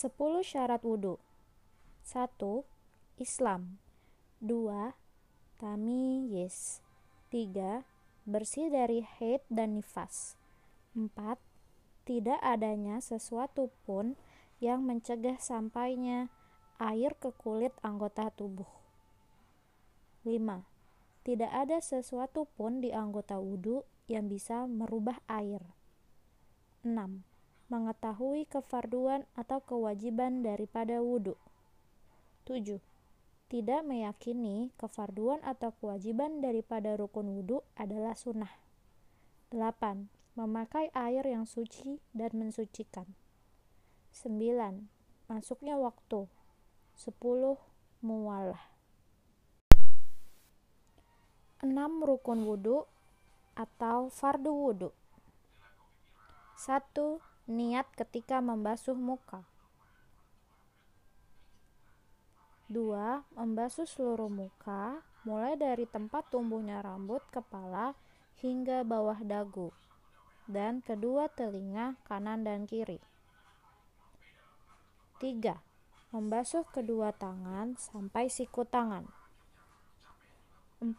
10 syarat wudhu 1. Islam 2. Tamyiz 3. Bersih dari haid dan nifas 4. Tidak adanya sesuatu pun yang mencegah sampainya air ke kulit anggota tubuh 5. Tidak ada sesuatu pun di anggota wudhu yang bisa merubah air 6 mengetahui kefarduan atau kewajiban daripada wudhu. 7. Tidak meyakini kefarduan atau kewajiban daripada rukun wudhu adalah sunnah. 8. Memakai air yang suci dan mensucikan. 9. Masuknya waktu. 10. Muwalah. 6 rukun wudhu atau fardu wudhu. 1 niat ketika membasuh muka. 2. Membasuh seluruh muka, mulai dari tempat tumbuhnya rambut kepala hingga bawah dagu, dan kedua telinga kanan dan kiri. 3. Membasuh kedua tangan sampai siku tangan. 4.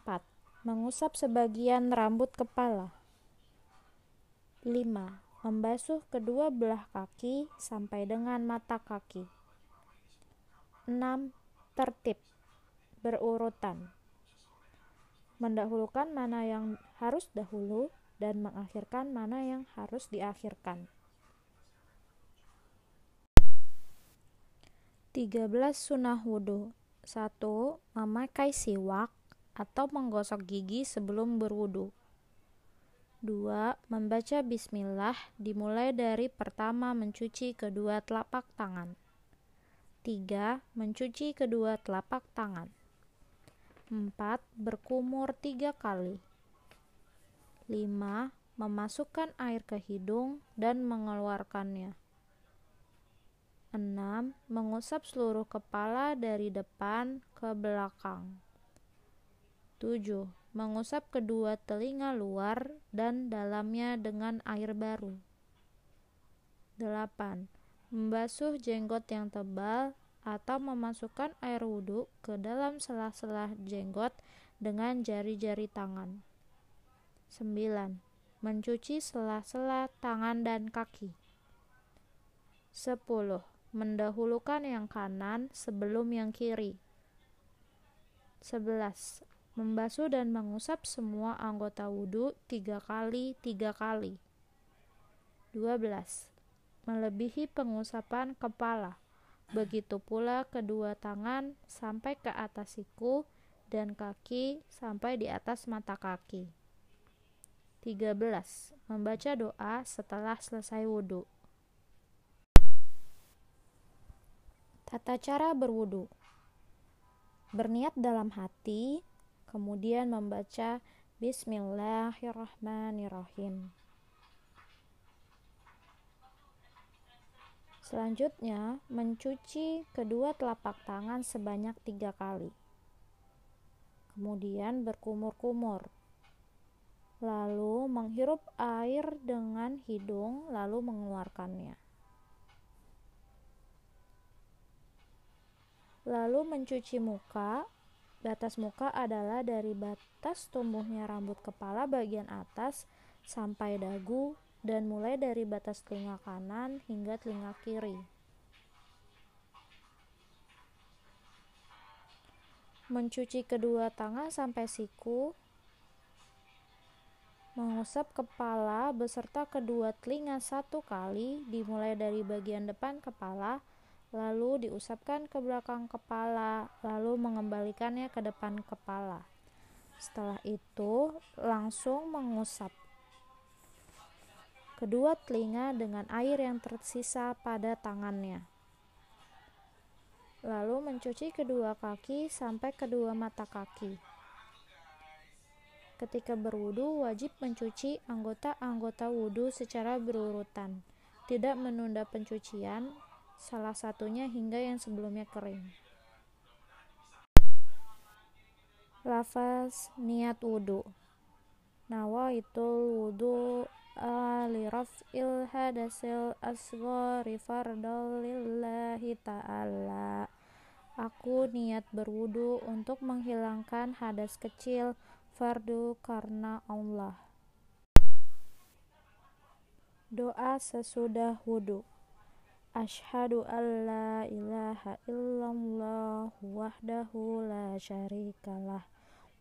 Mengusap sebagian rambut kepala. 5 Membasuh kedua belah kaki sampai dengan mata kaki. 6. Tertib berurutan. Mendahulukan mana yang harus dahulu dan mengakhirkan mana yang harus diakhirkan. 13 sunnah wudhu 1. Memakai siwak atau menggosok gigi sebelum berwudhu 2. Membaca bismillah dimulai dari pertama mencuci kedua telapak tangan. 3. Mencuci kedua telapak tangan. 4. Berkumur tiga kali. 5. Memasukkan air ke hidung dan mengeluarkannya. 6. Mengusap seluruh kepala dari depan ke belakang. 7 mengusap kedua telinga luar dan dalamnya dengan air baru. 8. Membasuh jenggot yang tebal atau memasukkan air wudhu ke dalam sela-sela jenggot dengan jari-jari tangan. 9. Mencuci sela-sela tangan dan kaki. 10. Mendahulukan yang kanan sebelum yang kiri. 11 membasuh dan mengusap semua anggota wudhu tiga kali tiga kali. 12. Melebihi pengusapan kepala, begitu pula kedua tangan sampai ke atas siku dan kaki sampai di atas mata kaki. 13. Membaca doa setelah selesai wudhu. Tata cara berwudhu Berniat dalam hati, kemudian membaca Bismillahirrahmanirrahim. Selanjutnya, mencuci kedua telapak tangan sebanyak tiga kali. Kemudian berkumur-kumur. Lalu menghirup air dengan hidung, lalu mengeluarkannya. Lalu mencuci muka, Batas muka adalah dari batas tumbuhnya rambut kepala bagian atas sampai dagu dan mulai dari batas telinga kanan hingga telinga kiri. Mencuci kedua tangan sampai siku. Mengusap kepala beserta kedua telinga satu kali dimulai dari bagian depan kepala lalu diusapkan ke belakang kepala, lalu mengembalikannya ke depan kepala. Setelah itu, langsung mengusap kedua telinga dengan air yang tersisa pada tangannya. Lalu mencuci kedua kaki sampai kedua mata kaki. Ketika berwudu, wajib mencuci anggota-anggota wudhu secara berurutan, tidak menunda pencucian salah satunya hingga yang sebelumnya kering. Lafaz niat wudhu Nawa itu wudhu li raf'il hadasil asghari fardal lillahi ta'ala Aku niat berwudu untuk menghilangkan hadas kecil fardu karena Allah. Doa sesudah wudu. Ashhadu an la ilaha illallah wahdahu la syarikalah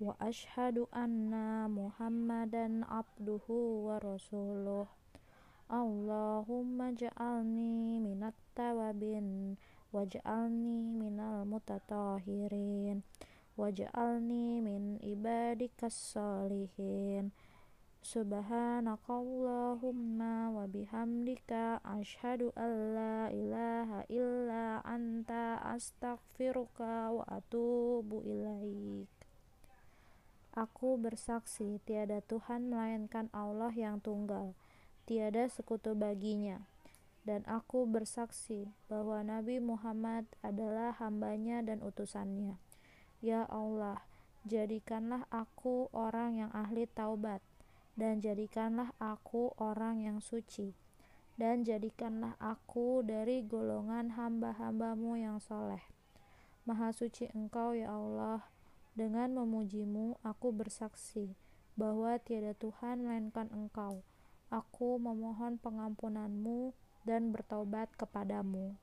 wa ashhadu anna muhammadan abduhu wa rasuluh. Allahumma ja'alni minat tawabin waj'alni minal mutatahirin waj'alni min ibadikas salihin Subhanakallahumma wa bihamdika asyhadu an la ilaha illa anta astaghfiruka wa atubu ilaik. Aku bersaksi tiada Tuhan melainkan Allah yang tunggal tiada sekutu baginya. Dan aku bersaksi bahwa Nabi Muhammad adalah hambanya dan utusannya. Ya Allah, jadikanlah aku orang yang ahli taubat, dan jadikanlah aku orang yang suci, dan jadikanlah aku dari golongan hamba-hambamu yang soleh. Maha suci engkau ya Allah, dengan memujimu aku bersaksi bahwa tiada Tuhan melainkan engkau. Aku memohon pengampunanmu dan bertobat kepadamu.